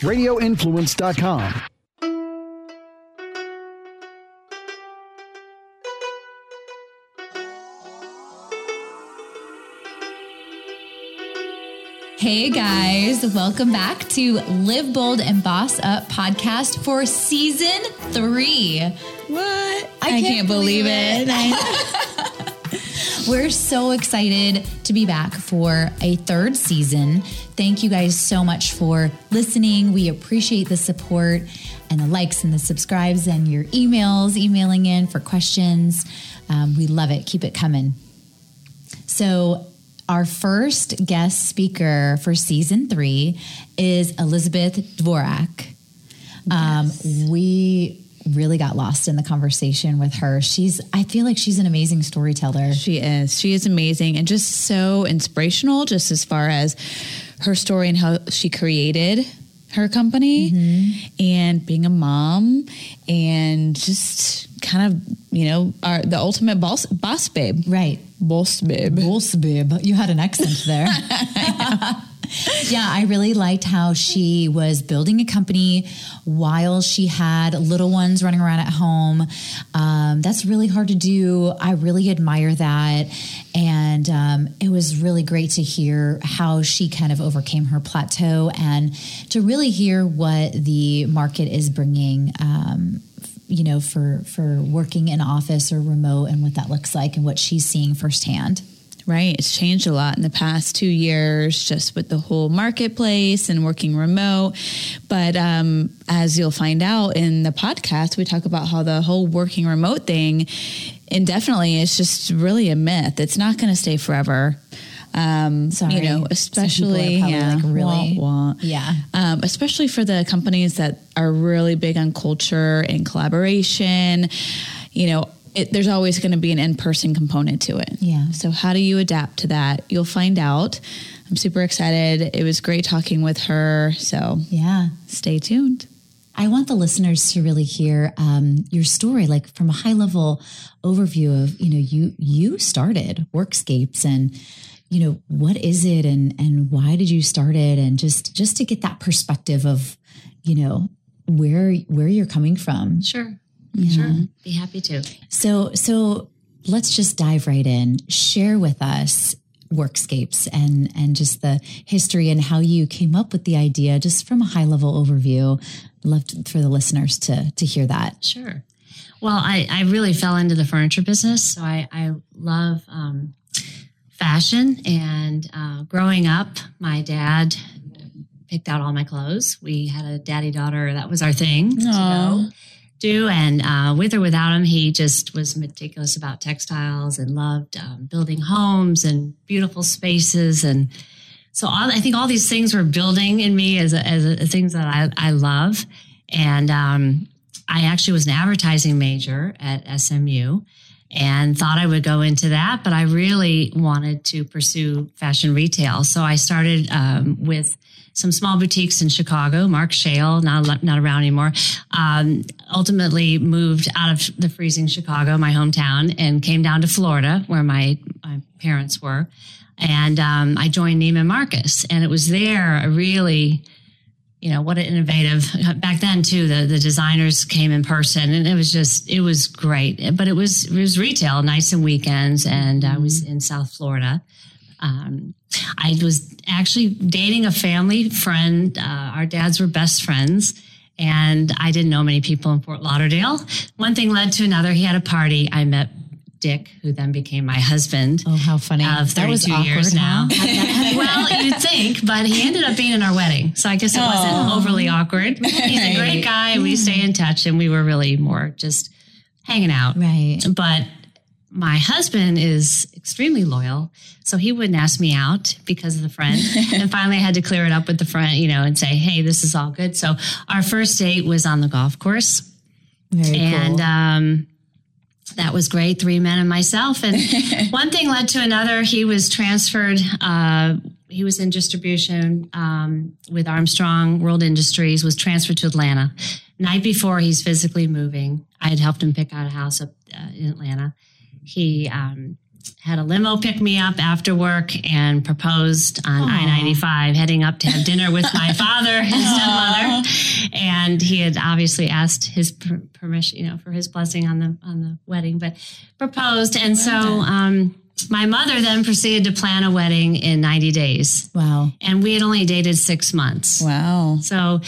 radioinfluence.com. Hey guys, welcome back to Live Bold and Boss Up podcast for season three. What? I, can't, believe, it. We're so excited to be back for a third season. Thank you guys so much for listening. We appreciate the support and the likes and the subscribes and your emails, emailing in for questions. Um, we love it. Keep it coming. So, our first guest speaker for season three is Elizabeth Dvorak. Um, we really got lost in the conversation with her. She's, I feel like she's an amazing storyteller. She is. She is amazing and just so inspirational, just as far as her story and how she created her company Mm-hmm. and being a mom and just kind of, you know, our, the ultimate boss, boss babe. Right. Boss babe. Boss babe. You had an accent there. yeah, I really liked how she was building a company while she had little ones running around at home. Um, that's really hard to do. I really admire that. And um, it was really great to hear how she kind of overcame her plateau and to really hear what the market is bringing. Um, you know, for for working in office or remote, and what that looks like, and what she's seeing firsthand. Right. It's changed a lot in the past two years, just with the whole marketplace and working remote. But um, as you'll find out in the podcast, we talk about how the whole working remote thing indefinitely is just really a myth. It's not going to stay forever. Um, Sorry. you know, Some people are especially yeah, like, really- wah, wah. Yeah. um, especially for the companies that are really big on culture and collaboration. You know, it, there's always going to be an in-person component to it. Yeah. So how do you adapt to that? You'll find out. I'm super excited. It was great talking with her. So Yeah. stay tuned. I want the listeners to really hear um, your story, like from a high level overview of, you know, you you started Workscapes and, you know, what is it and and why did you start it and just just to get that perspective of, you know, where where you're coming from. Sure. Sure. Be happy to. So so let's just dive right in. Share with us Workscapes and and just the history and how you came up with the idea, just from a high level overview. Love to, for the listeners to to hear that. Sure. Well, I, I really fell into the furniture business. So I, I love um, fashion. And uh, growing up, my dad picked out all my clothes. We had a daddy daughter. That was our thing to go do. And uh, with or without him, he just was meticulous about textiles and loved um, building homes and beautiful spaces. And so all, I think all these things were building in me as, a, as a, things that I, I love. And um, I actually was an advertising major at SMU and thought I would go into that, but I really wanted to pursue fashion retail. So I started um, with some small boutiques in Chicago. Mark Shale, not not around anymore, um, ultimately moved out of the freezing Chicago, my hometown, and came down to Florida, where my, my parents were. And um, I joined Neiman Marcus, and it was there I really you know what an innovative back then too the the designers came in person and it was just it was great but it was it was retail nights and weekends and i was in south florida um, i was actually dating a family friend uh, our dads were best friends and i didn't know many people in fort lauderdale one thing led to another he had a party i met dick who then became my husband Oh, how funny! of 32 years now. well, you'd think, but he ended up being in our wedding. So I guess it wasn't overly awkward. He's a great guy. We stay in touch and we were really more just hanging out. Right. But my husband is extremely loyal. So he wouldn't ask me out because of the friend. and finally I had to clear it up with the friend, you know, and say, hey, this is all good. So our first date was on the golf course. Very And cool. um, that was great. Three men and myself. And one thing led to another. He was transferred. Uh, he was in distribution um, with Armstrong World Industries. Was transferred to Atlanta. Night before he's physically moving, I had helped him pick out a house up uh, in Atlanta. He um, had a limo pick me up after work and proposed on I ninety five, heading up to have dinner with my father and stepmother. and he had obviously asked his per- permission, you know, for his blessing on the on the wedding, but proposed, and so um, my mother then proceeded to plan a wedding in 90 days, Wow. and we had only dated six months. Wow. So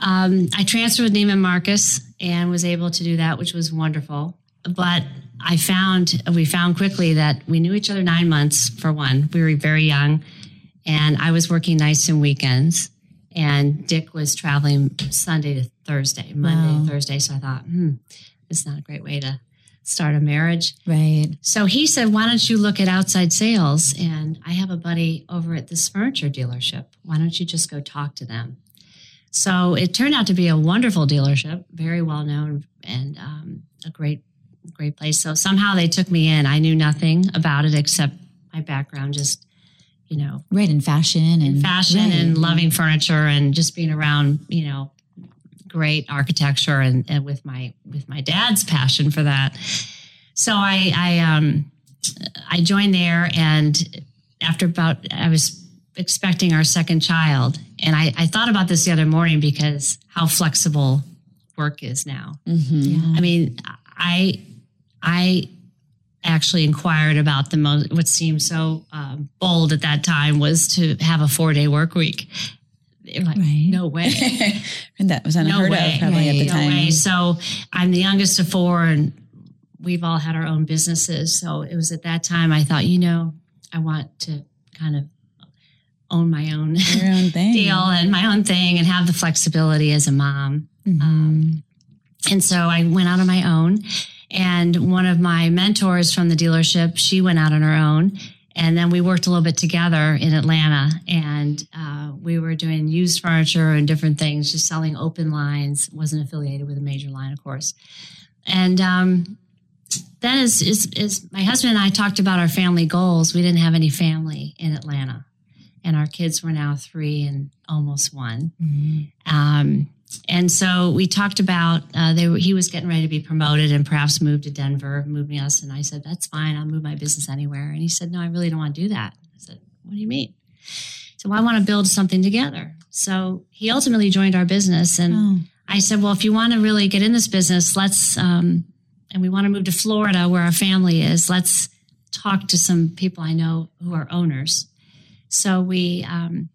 um, I transferred with Neiman Marcus and was able to do that, which was wonderful. But I found we found quickly that we knew each other nine months for one. We were very young, and I was working nights and weekends, and Dick was traveling Sunday to Thursday, Monday Wow. Thursday. So I thought, hmm, it's not a great way to start a marriage. Right. So he said, Why don't you look at outside sales? And I have a buddy over at this furniture dealership. Why don't you just go talk to them? So it turned out to be a wonderful dealership, very well known and um, a great, great place. So somehow they took me in. I knew nothing about it except my background, just, you know, Right. In fashion and fashion right. and loving furniture and just being around, you know, great architecture and, and with my with my dad's passion for that. So I I um I joined there and after about I was expecting our second child and I, I thought about this the other morning because how flexible work is now. Mm-hmm. I mean, I I actually inquired about the most what seemed so um, bold at that time was to have a four day work week. Like, Right. no way, and that was unheard way. of probably at the Right. no time. way. So I'm the youngest of four, and we've all had our own businesses. So it was at that time I thought, you know, I want to kind of own my own own thing. deal and my own thing and have the flexibility as a mom. Mhm. Um, and so I went out on my own. And one of my mentors from the dealership, she went out on her own. And then we worked a little bit together in Atlanta. And uh, we were doing used furniture and different things, just selling open lines, wasn't affiliated with a major line, of course. And um, then, as, as, as my husband and I talked about our family goals, we didn't have any family in Atlanta. And our kids were now three and almost one. Mhm. Um, and so we talked about uh, they were, he was getting ready to be promoted and perhaps move to Denver, moving us. And I said, "That's fine. I'll move my business anywhere." And he said, "No, I really don't want to do that." I said, "What do you mean?" So I want to build something together. So he ultimately joined our business, and Oh. I said, "Well, if you want to really get in this business, let's um, and we want to move to Florida where our family is. Let's talk to some people I know who are owners." So we um,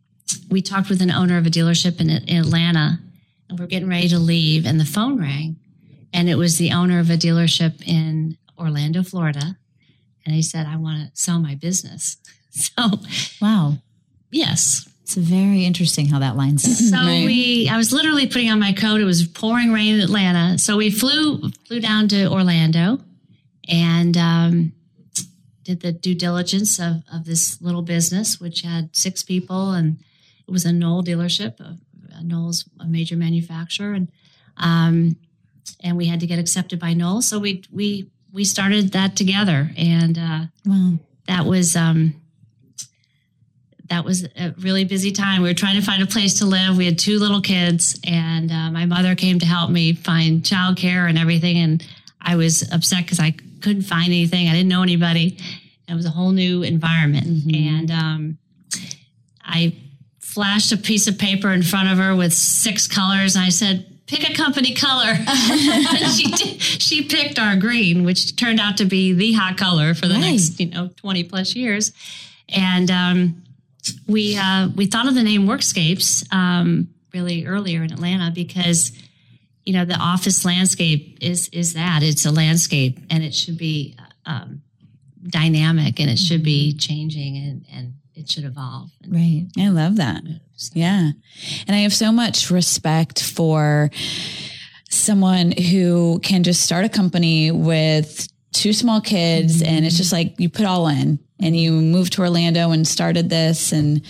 we talked with an owner of a dealership in, in Atlanta, and we're getting ready to leave, and the phone rang, and it was the owner of a dealership in Orlando, Florida, and he said, "I want to sell my business." So Wow. yes, It's very interesting how that lines up. so Right. we, I was literally putting on my coat. It was pouring rain in Atlanta. So we flew flew down to Orlando and um, did the due diligence of, of this little business, which had six people, and it was a Knoll dealership. Knoll's a major manufacturer, and um, and we had to get accepted by Knoll. So we we we started that together, and uh, Wow. that was um that was a really busy time. We were trying to find a place to live. We had two little kids, and uh, my mother came to help me find childcare and everything. And I was upset because I couldn't find anything. I didn't know anybody. It was a whole new environment, and um, I flashed a piece of paper in front of her with six colors, and I said. Pick a company color. she did, she picked our green, which turned out to be the hot color for the Right. next you know 20 plus years and um, we uh, we thought of the name workscapes um, really earlier in atlanta because you know the office landscape is is that it's a landscape and it should be um, dynamic and it should be changing and and it should evolve and Right. I love that. Yeah. And I have so much respect for someone who can just start a company with two small kids mm-hmm. and it's just like you put all in and you moved to Orlando and started this and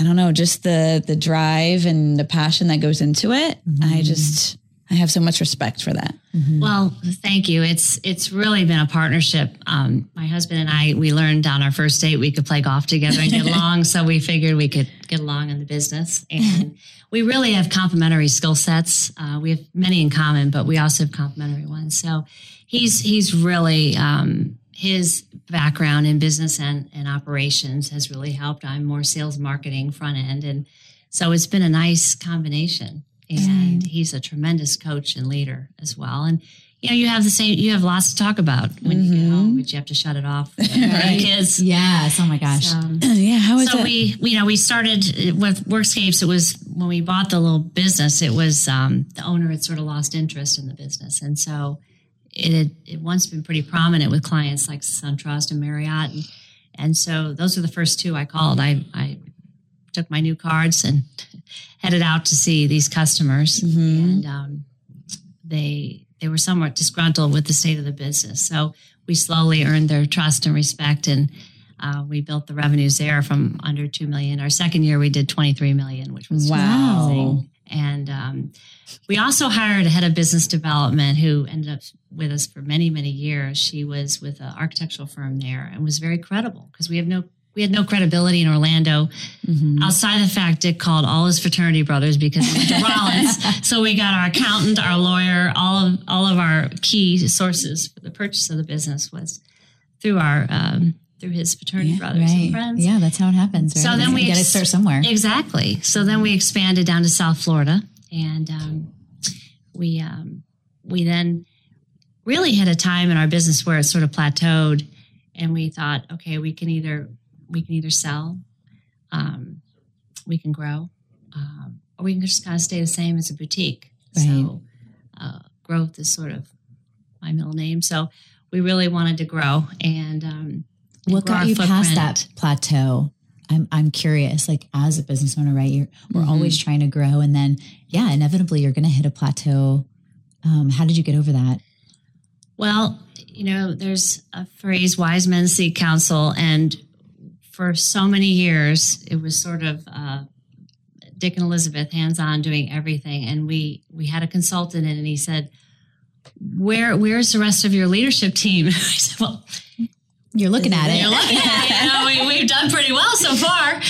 I don't know, just the the drive and the passion that goes into it. I mm-hmm. just I have so much respect for that. Well, thank you. It's it's really been a partnership. Um, my husband and I we learned on our first date we could play golf together and get along, so we figured we could get along in the business. And we really have complementary skill sets. Uh, we have many in common, but we also have complementary ones. So he's he's really um, his background in business and, and operations has really helped. I'm more sales marketing front end, and so it's been a nice combination. And he's a tremendous coach and leader as well. And you know, you have the same. You have lots to talk about when you get home, but you have to shut it off. the Kids. Yes. Oh my gosh. Um, yeah, how is so it? we, you know, we started with Workscapes. It was when we bought the little business. It was um, the owner had sort of lost interest in the business, and so it had it once been pretty prominent with clients like SunTrust and Marriott, and, and so those were the first two I called. I I took my new cards and headed out to see these customers, and um, they they were somewhat disgruntled with the state of the business. So we slowly earned their trust and respect, and uh, we built the revenues there from under two million. Our second year, we did twenty three million, which was Wow. amazing. And um, we also hired a head of business development who ended up with us for many many years. She was with an architectural firm there and was very credible because we have no. We had no credibility in Orlando outside the fact Dick called all his fraternity brothers because he went to Rollins. So we got our accountant, our lawyer, all of all of our key sources for the purchase of the business was through our um, through his fraternity brothers and friends. Yeah, that's how it happens. Right? So then we got to start somewhere. Exactly. So then we expanded down to South Florida, and um, we um, we then really hit a time in our business where it sort of plateaued, and we thought, okay, we can either we can either sell, um, we can grow, um, or we can just kind of stay the same as a boutique. So uh, growth is sort of my middle name. So we really wanted to grow, and um, what got you past that plateau? I'm I'm curious. Like as a business owner, right? You're, we're Mm-hmm. always trying to grow, and then yeah, inevitably you're going to hit a plateau. Um, how did you get over that? Well, you know, there's a phrase, wise men seek counsel. And for so many years, it was sort of uh, Dick and Elizabeth hands on doing everything. And we, we had a consultant in and he said, where, where's the rest of your leadership team? I said, well, You're looking at it. you're looking at it. You know, we, we've done pretty well so far.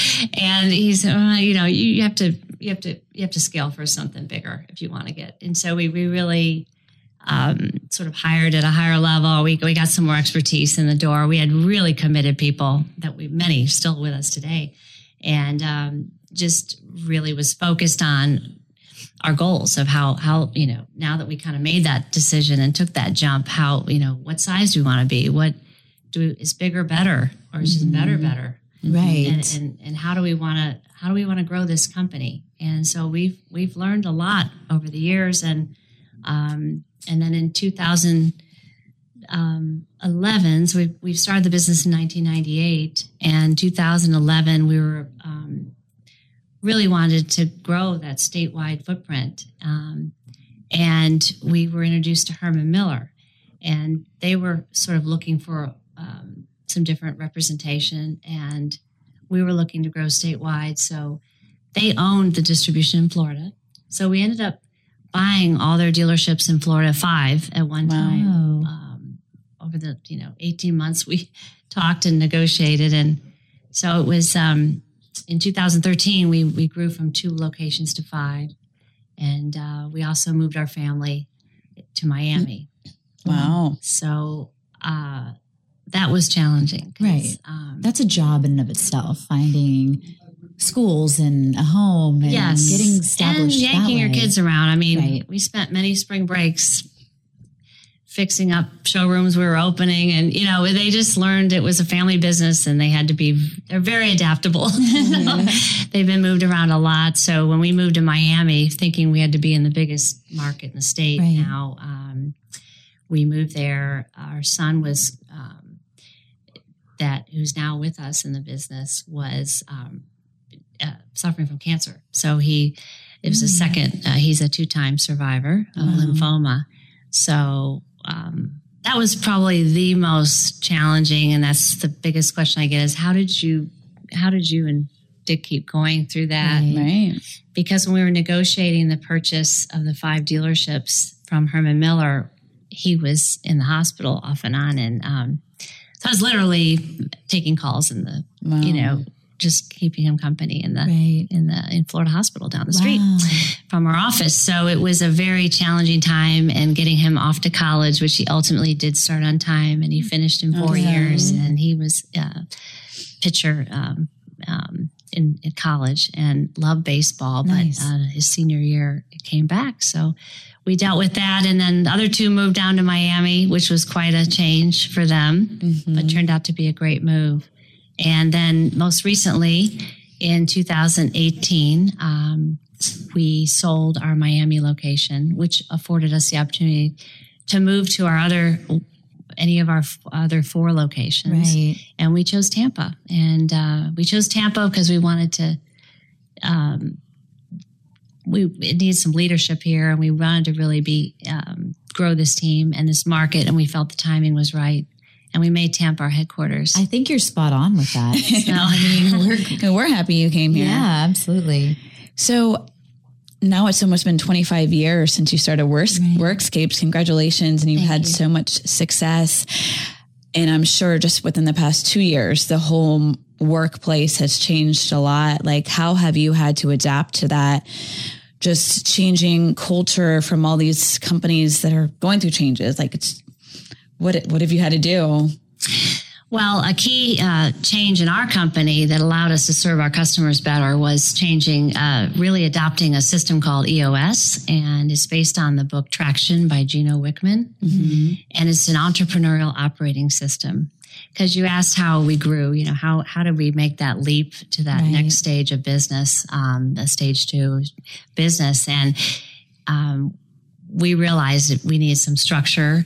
And he said, well, you know, you, you have to, you have to, you have to scale for something bigger if you want to get. And so we, we really um, sort of hired at a higher level. We, we got some more expertise in the door. We had really committed people that we, many still with us today. And um, just really was focused on our goals of how how you know now that we kind of made that decision and took that jump how you know what size do we want to be what do we, is bigger better or is just better better Right. and, and and how do we want to how do we want to grow this company and so we've we've learned a lot over the years and um and then in 2011 so we've, we've started the business in 1998 and 2011 we were um, really wanted to grow that statewide footprint. Um, and we were introduced to herman miller. And they were sort of looking for um, some different representation. And we were looking to grow statewide. So they owned the distribution in florida. So we ended up buying all their dealerships in florida five at one time um, over the you know 18 months we talked and negotiated and so it was um, in 2013 we, we grew from two locations to five and uh, we also moved our family to miami Wow. so uh, that was challenging. Right. um, That's a job in and of itself. Finding schools and a home and yes getting and established. that yanking your kids around i mean Right. we spent many spring breaks fixing up showrooms we were opening and you know they just learned it was a family business and they had to be they're very adaptable they've been moved around a lot so when we moved to miami thinking we had to be in the biggest market in the state Right. now um, we moved there our son was um, that who's now with us in the business was um, uh, suffering from cancer so he it was a second uh, he's a two-time survivor of Wow. lymphoma so um, that was probably the most challenging and that's the biggest question i get is how did you how did you and dick keep going through that Right. Right. because when we were negotiating the purchase of the five dealerships from herman miller he was in the hospital off and on and um, so i was literally taking calls in the Wow. you know just keeping him company in the Right. in the in florida hospital down the street Wow. from our office. So it was a very challenging time and getting him off to college, which he ultimately did start on time and he finished in four Okay. years and he was uh, pitcher um, um, in, in college and loved baseball, Nice. but uh, his senior year it came back. So we dealt with that, and then the other two moved down to Miami, which was quite a change for them, but turned out to be a great move. And then most recently, in 2018, um, we sold our Miami location, which afforded us the opportunity to move to our other any of our f- other four locations Right. and we chose Tampa. And uh, we chose Tampa because we wanted to. Um, we it needed some leadership here, and we wanted to really be um, grow this team and this market, and we felt the timing was right, and we made Tampa our headquarters. I think you're spot on with that. So- I mean, we're, we're happy you came here. yeah, absolutely. So now it's almost been 25 years since you started Work, Right. Workscapes. Congratulations. And you've Thank had you. so much success. And I'm sure just within the past two years, the whole workplace has changed a lot. Like, how have you had to adapt to that? Just changing culture from all these companies that are going through changes. Like, it's what what have you had to do? Well, a key uh, change in our company that allowed us to serve our customers better was changing, uh, really adopting a system called EOS, and it's based on the book Traction by Gino Wickman, and it's an entrepreneurial operating system. Because you asked how we grew, you know, how how did we make that leap to that Right. next stage of business, um, the stage two business, and um, we realized that we needed some structure.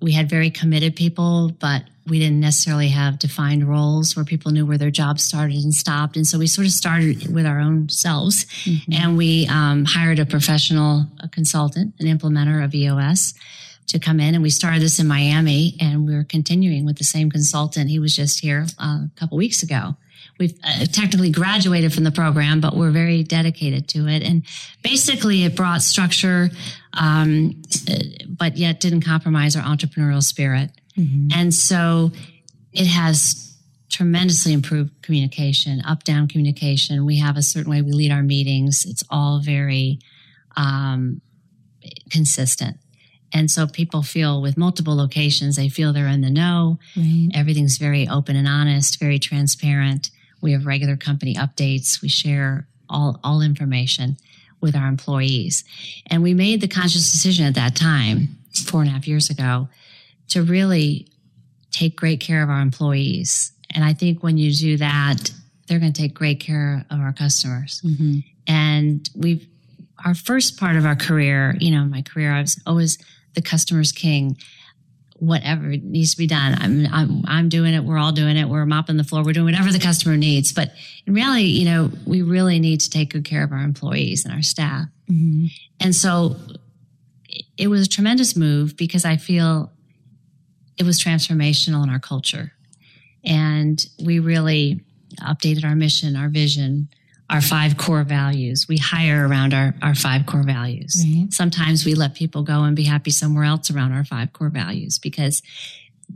We had very committed people, but we didn't necessarily have defined roles where people knew where their jobs started and stopped. And so we sort of started with our own selves and we um, hired a professional a consultant, an implementer of EOS to come in. And we started this in Miami and we're continuing with the same consultant. He was just here uh, a couple weeks ago. We've uh, technically graduated from the program, but we're very dedicated to it. And basically, it brought structure, um, but yet didn't compromise our entrepreneurial spirit. And so it has tremendously improved communication, up down communication. We have a certain way we lead our meetings. It's all very um, consistent. And so people feel with multiple locations, they feel they're in the know. Right. Everything's very open and honest, very transparent. We have regular company updates. We share all, all information with our employees. And we made the conscious decision at that time, four and a half years ago, to really take great care of our employees. And I think when you do that, they're going to take great care of our customers. Mm-hmm. And we've, our first part of our career, you know, my career, I was always the customer's king. Whatever needs to be done, I'm, I'm, I'm doing it. We're all doing it. We're mopping the floor. We're doing whatever the customer needs. But in reality, you know, we really need to take good care of our employees and our staff. Mm-hmm. And so it was a tremendous move because I feel it was transformational in our culture. And we really updated our mission, our vision, our five core values. We hire around our, our five core values. Right. Sometimes we let people go and be happy somewhere else around our five core values because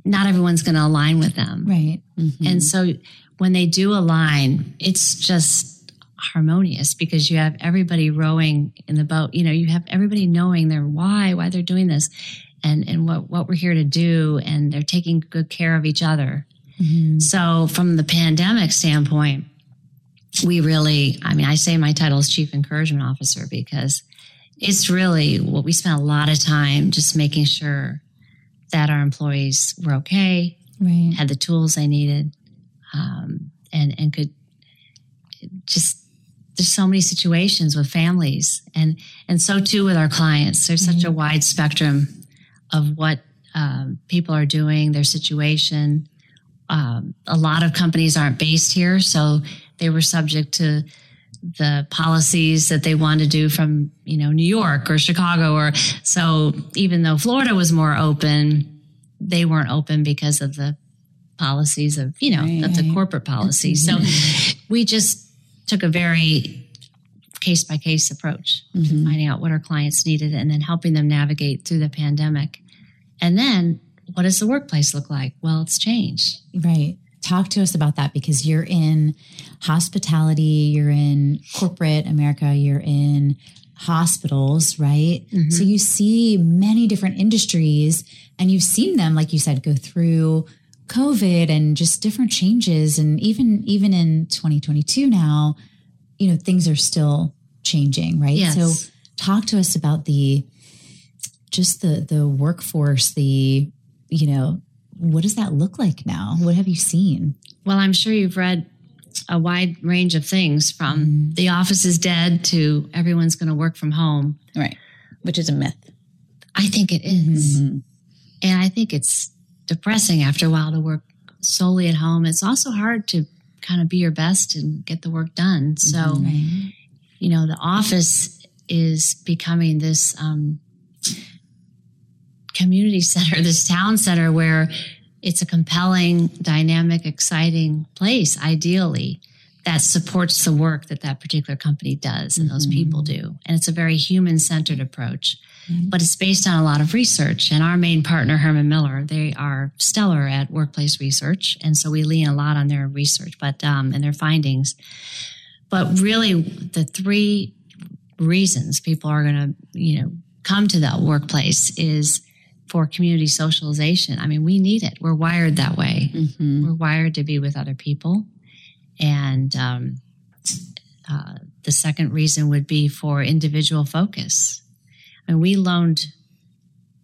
not everyone's going to align with them. Right. Mm-hmm. Mm-hmm. And so when they do align, it's just harmonious because you have everybody rowing in the boat. You know, you have everybody knowing their why, why they're doing this and, and what, what we're here to do. And they're taking good care of each other. So from the pandemic standpoint, we really, I mean, I say my title is chief encouragement officer because it's really what we spent a lot of time just making sure that our employees were okay, Right. had the tools they needed, um, and and could just. There's so many situations with families, and and so too with our clients. There's such a wide spectrum of what um, people are doing, their situation. Um, a lot of companies aren't based here, so they were subject to the policies that they wanted to do from you know New York or Chicago or so even though Florida was more open they weren't open because of the policies of you know of the corporate policies. Mm-hmm. So we just took a very case by case approach to mm-hmm. finding out what our clients needed and then helping them navigate through the pandemic. And then what does the workplace look like? Well it's changed. Right. Talk to us about that because you're in hospitality, you're in corporate America, you're in hospitals, right? Mm-hmm. So you see many different industries and you've seen them, like you said, go through COVID and just different changes, and even even in 2022 now, you know, things are still changing, right? Yes. So, talk to us about the just the the workforce, the you know, what does that look like now? What have you seen? Well, I'm sure you've read a wide range of things from Mm-hmm. the office is dead to everyone's going to work from home. Right. Which is a myth. I think it is. Mm-hmm. And I think it's depressing after a while to work solely at home. It's also hard to kind of be your best and get the work done. So, Mm-hmm. You know, the office is becoming this um, community center, this town center where it's a compelling, dynamic, exciting place, ideally, that supports the work that that particular company does and those people do. And it's a very human centered approach. But it's based on a lot of research. And our main partner, Herman Miller, they are stellar at workplace research. And so we lean a lot on their research, but um, and their findings. But really, the three reasons people are going to, you know, come to that workplace is for community socialization. I mean, we need it. We're wired that way. Mm-hmm. We're wired to be with other people. And um, uh, the second reason would be for individual focus. And we loaned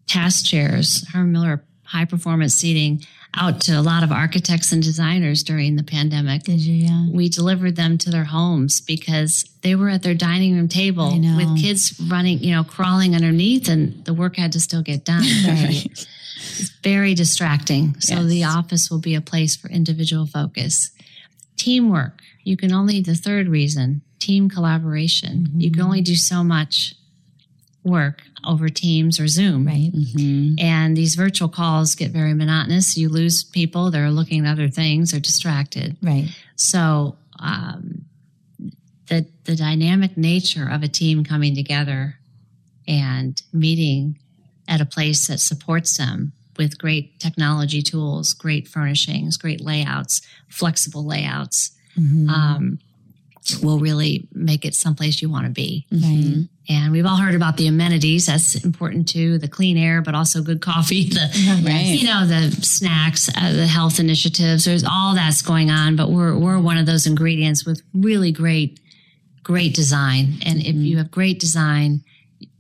task chairs, Herman Miller high performance seating, out to a lot of architects and designers during the pandemic Did you? Yeah. we delivered them to their homes because they were at their dining room table with kids running, you know, crawling underneath, and the work had to still get done. Right. It's very distracting. So Yes. the office will be a place for individual focus. Teamwork. You can only, the third reason, team collaboration. You can mm-hmm. only do so much work over Teams or Zoom. Right. Mm-hmm. And these virtual calls get very monotonous. You lose people. They're looking at other things. They're distracted. Right. So um, the the dynamic nature of a team coming together and meeting at a place that supports them with great technology tools, great furnishings, great layouts, flexible layouts, Mhm. um, will really make it someplace you want to be. Right. And we've all heard about the amenities. That's important too. The clean air, but also good coffee. The Right. you know the snacks, uh, the health initiatives. There's all that's going on, but we're we're one of those ingredients with really great great design. And if you have great design,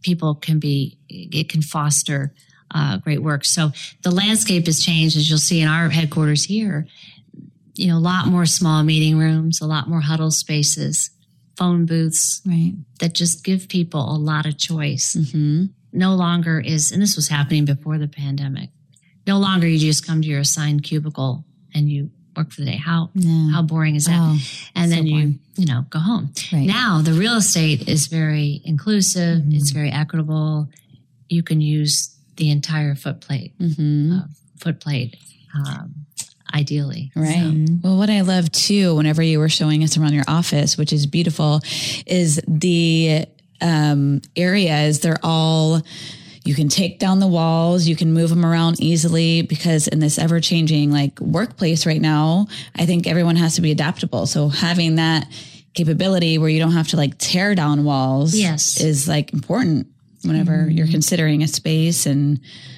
people can be it can foster uh, great work. So the landscape has changed, as you'll see in our headquarters here. You know, a lot more small meeting rooms, a lot more huddle spaces, phone booths Right. that just give people a lot of choice Mm-hmm. no longer is, and this was happening before the pandemic. No longer you just come to your assigned cubicle and you work for the day. How No. how boring is that? Oh, and so then you you know go home. Right. Now the real estate is very inclusive. Mhm. It's very equitable. You can use the entire footplate Mm-hmm. uh, footplate um, ideally. Right. Mhm. Well, what I love too, whenever you were showing us around your office, which is beautiful, is the um, areas. They're all, you can take down the walls, you can move them around easily because in this ever changing like workplace right now, I think everyone has to be adaptable. So having that capability where you don't have to like tear down walls Yes. is like important whenever you're considering a space and I don't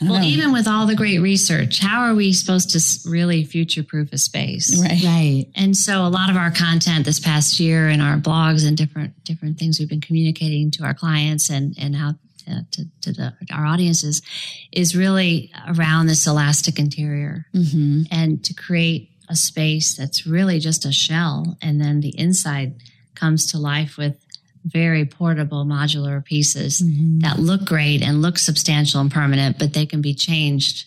Well, know. even with all the great research, how are we supposed to really future proof a space? right. Right. And so a lot of our content this past year and our blogs and different different things we've been communicating to our clients and and how uh, to, to the, our audiences is really around this elastic interior Mm-hmm. and to create a space that's really just a shell and then the inside comes to life with very portable modular pieces Mhm. that look great and look substantial and permanent but they can be changed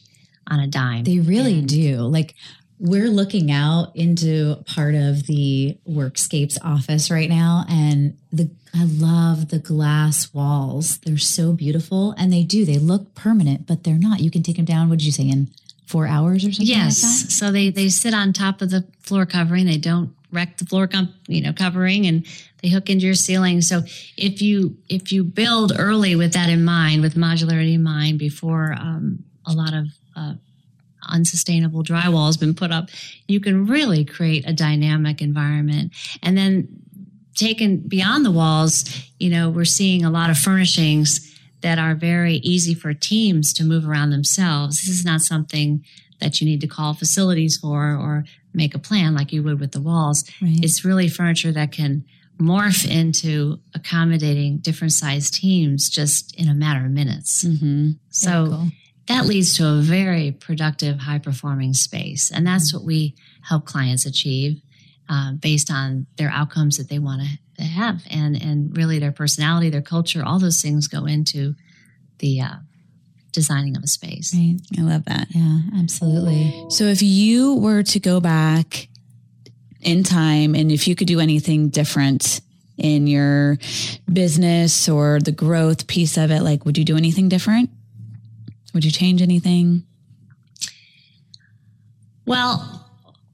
on a dime They really And- do. Like we're looking out into part of the workscapes office right now and the I love the glass walls. They're so beautiful and they do. They look permanent, but they're not. You can take them down, what did you say, in four hours or something Yes. like that? So they they sit on top of the floor covering. They don't wreck the floor com- you know covering and they hook into your ceiling. So if you if you build early with that in mind, with modularity in mind, before um, a lot of uh, unsustainable drywall has been put up, you can really create a dynamic environment. And then taken beyond the walls, you know, we're seeing a lot of furnishings that are very easy for teams to move around themselves. This is not something that you need to call facilities for or make a plan like you would with the walls. Right. It's really furniture that can morph into accommodating different size teams just in a matter of minutes. Mm-hmm. So cool. that leads to a very productive, high performing space. And that's what we help clients achieve uh, based on their outcomes that they want to have. And, and really their personality, their culture, all those things go into the uh, designing of a space. Right. I love that. Yeah, absolutely. So if you were to go back in time and if you could do anything different in your business or the growth piece of it, like would you do anything different? Would you change anything? Well,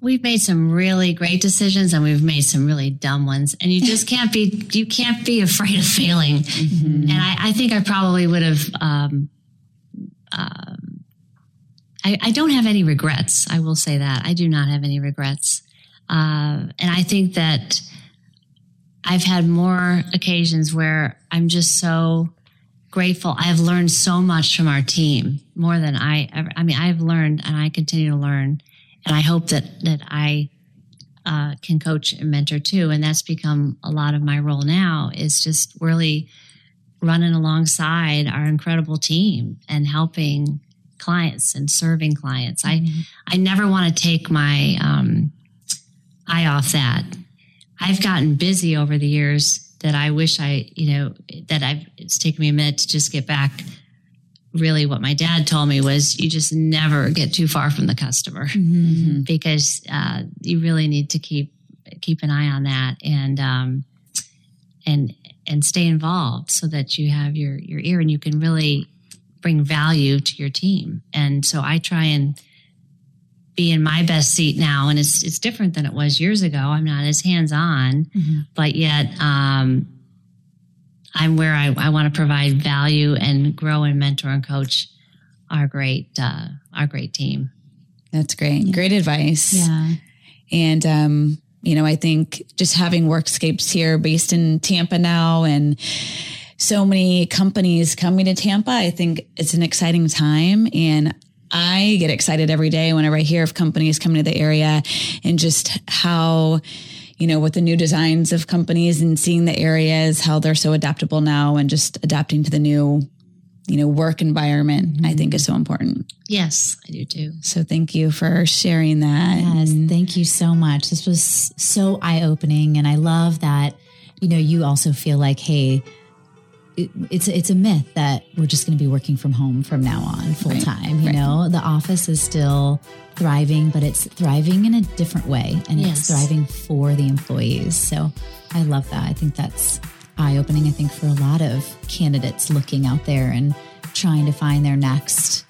we've made some really great decisions and we've made some really dumb ones. And you just can't be you can't be afraid of failing. And I, I think I probably would have um, um, I, I don't have any regrets. I will say that. I do not have any regrets. Uh, and I think that I've had more occasions where I'm just so grateful. I've learned so much from our team, more than I ever. I mean, I've learned and I continue to learn. And I hope that that I uh, can coach and mentor too. And that's become a lot of my role now. Is just really running alongside our incredible team and helping clients and serving clients. I I never want to take my um, eye off that. I've gotten busy over the years that I wish I, you know, that I've, it's taken me a minute to just get back. Really, what my dad told me was you just never get too far from the customer Mm-hmm. because uh, you really need to keep keep an eye on that and um, and and stay involved so that you have your your ear and you can really bring value to your team. And so I try and be in my best seat now, and it's it's different than it was years ago. I'm not as hands on, Mhm. but yet um, I'm where I, I want to provide value and grow and mentor and coach our great uh, our great team. That's great. Great advice. Yeah. And, um, you know, I think just having workscapes here based in Tampa now and so many companies coming to Tampa, I think it's an exciting time. And I get excited every day whenever I hear of companies coming to the area and just how, you know, with the new designs of companies and seeing the areas, how they're so adaptable now and just adapting to the new, you know, work environment, I think mm-hmm. is so important. Yes, I do too. So thank you for sharing that. Yes, And- thank you so much. This was so eye opening, and I love that. You know, you also feel like, hey, it, it's it's a myth that we're just going to be working from home from now on full Right, time. You right. know, the office is still thriving, but it's thriving in a different way, and Yes. it's thriving for the employees. So I love that. I think that's eye opening. I think for a lot of candidates looking out there and trying to find their next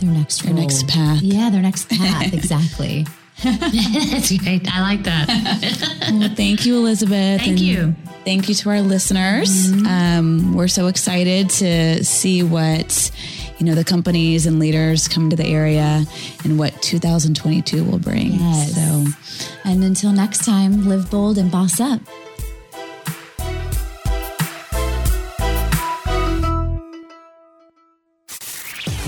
their next Their next path. Yeah, their next path. exactly. That's great. I like that. Well, thank you, Elizabeth. Thank you. Thank you to our listeners. Um, we're so excited to see what you know the companies and leaders come to the area and what 2022 will bring. Yes. So And until next time, live bold and boss up.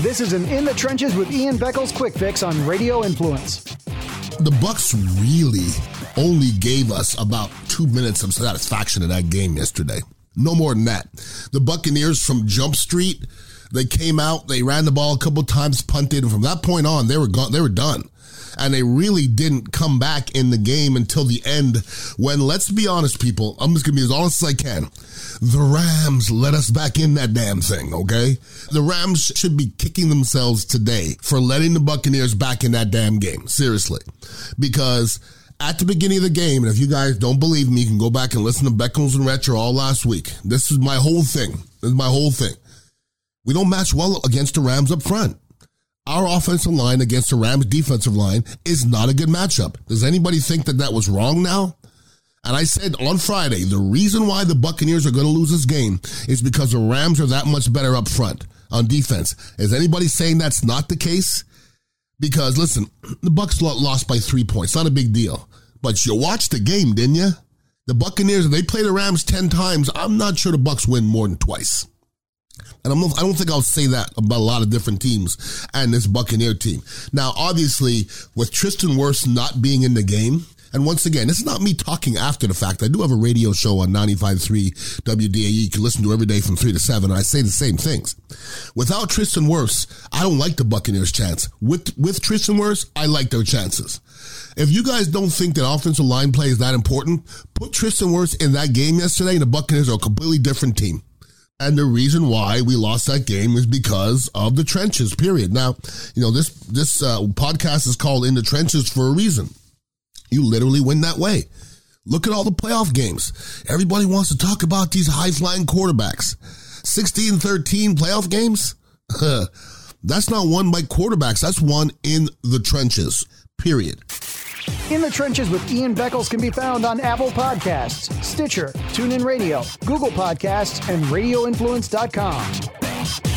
This is an In the Trenches with Ian Beckles quick fix on Radio Influence. the Bucks really only gave us about two minutes of satisfaction in that game yesterday. No more than that. The Buccaneers from Jump Street, they came out, they ran the ball a couple times, punted, and from that point on, they were gone, they were done. And they really didn't come back in the game until the end when, let's be honest, people, I'm just gonna be as honest as I can. The Rams let us back in that damn thing, okay? The Rams should be kicking themselves today for letting the Buccaneers back in that damn game. Seriously. Because at the beginning of the game, and if you guys don't believe me, you can go back and listen to Beckles and Retro all last week. This is my whole thing. This is my whole thing. We don't match well against the Rams up front. Our offensive line against the Rams defensive line is not a good matchup. Does anybody think that that was wrong now? And I said on Friday, the reason why the Buccaneers are going to lose this game is because the Rams are that much better up front on defense. Is anybody saying that's not the case? Because listen, the Bucks lost by three points. Not a big deal. But you watched the game, didn't you? The Buccaneers, they play the Rams 10 times, I'm not sure the Bucks win more than twice. And I'm, I don't think I'll say that about a lot of different teams and this Buccaneer team. Now, obviously, with Tristan Wirfs not being in the game, and once again, this is not me talking after the fact. I do have a radio show on 95.3 WDAE. You can listen to every day from 3 to 7, and I say the same things. Without Tristan Wirfs, I don't like the Buccaneers' chance. With, with Tristan Wirfs, I like their chances. If you guys don't think that offensive line play is that important, put Tristan Wirfs in that game yesterday, and the Buccaneers are a completely different team. And the reason why we lost that game is because of the trenches, period. Now, you know, this, this uh, podcast is called In the Trenches for a reason. You literally win that way. Look at all the playoff games. Everybody wants to talk about these high flying quarterbacks. 16 13 playoff games? That's not won by quarterbacks. That's won in the trenches, period. In the Trenches with Ian Beckles can be found on Apple Podcasts, Stitcher, TuneIn Radio, Google Podcasts, and RadioInfluence.com.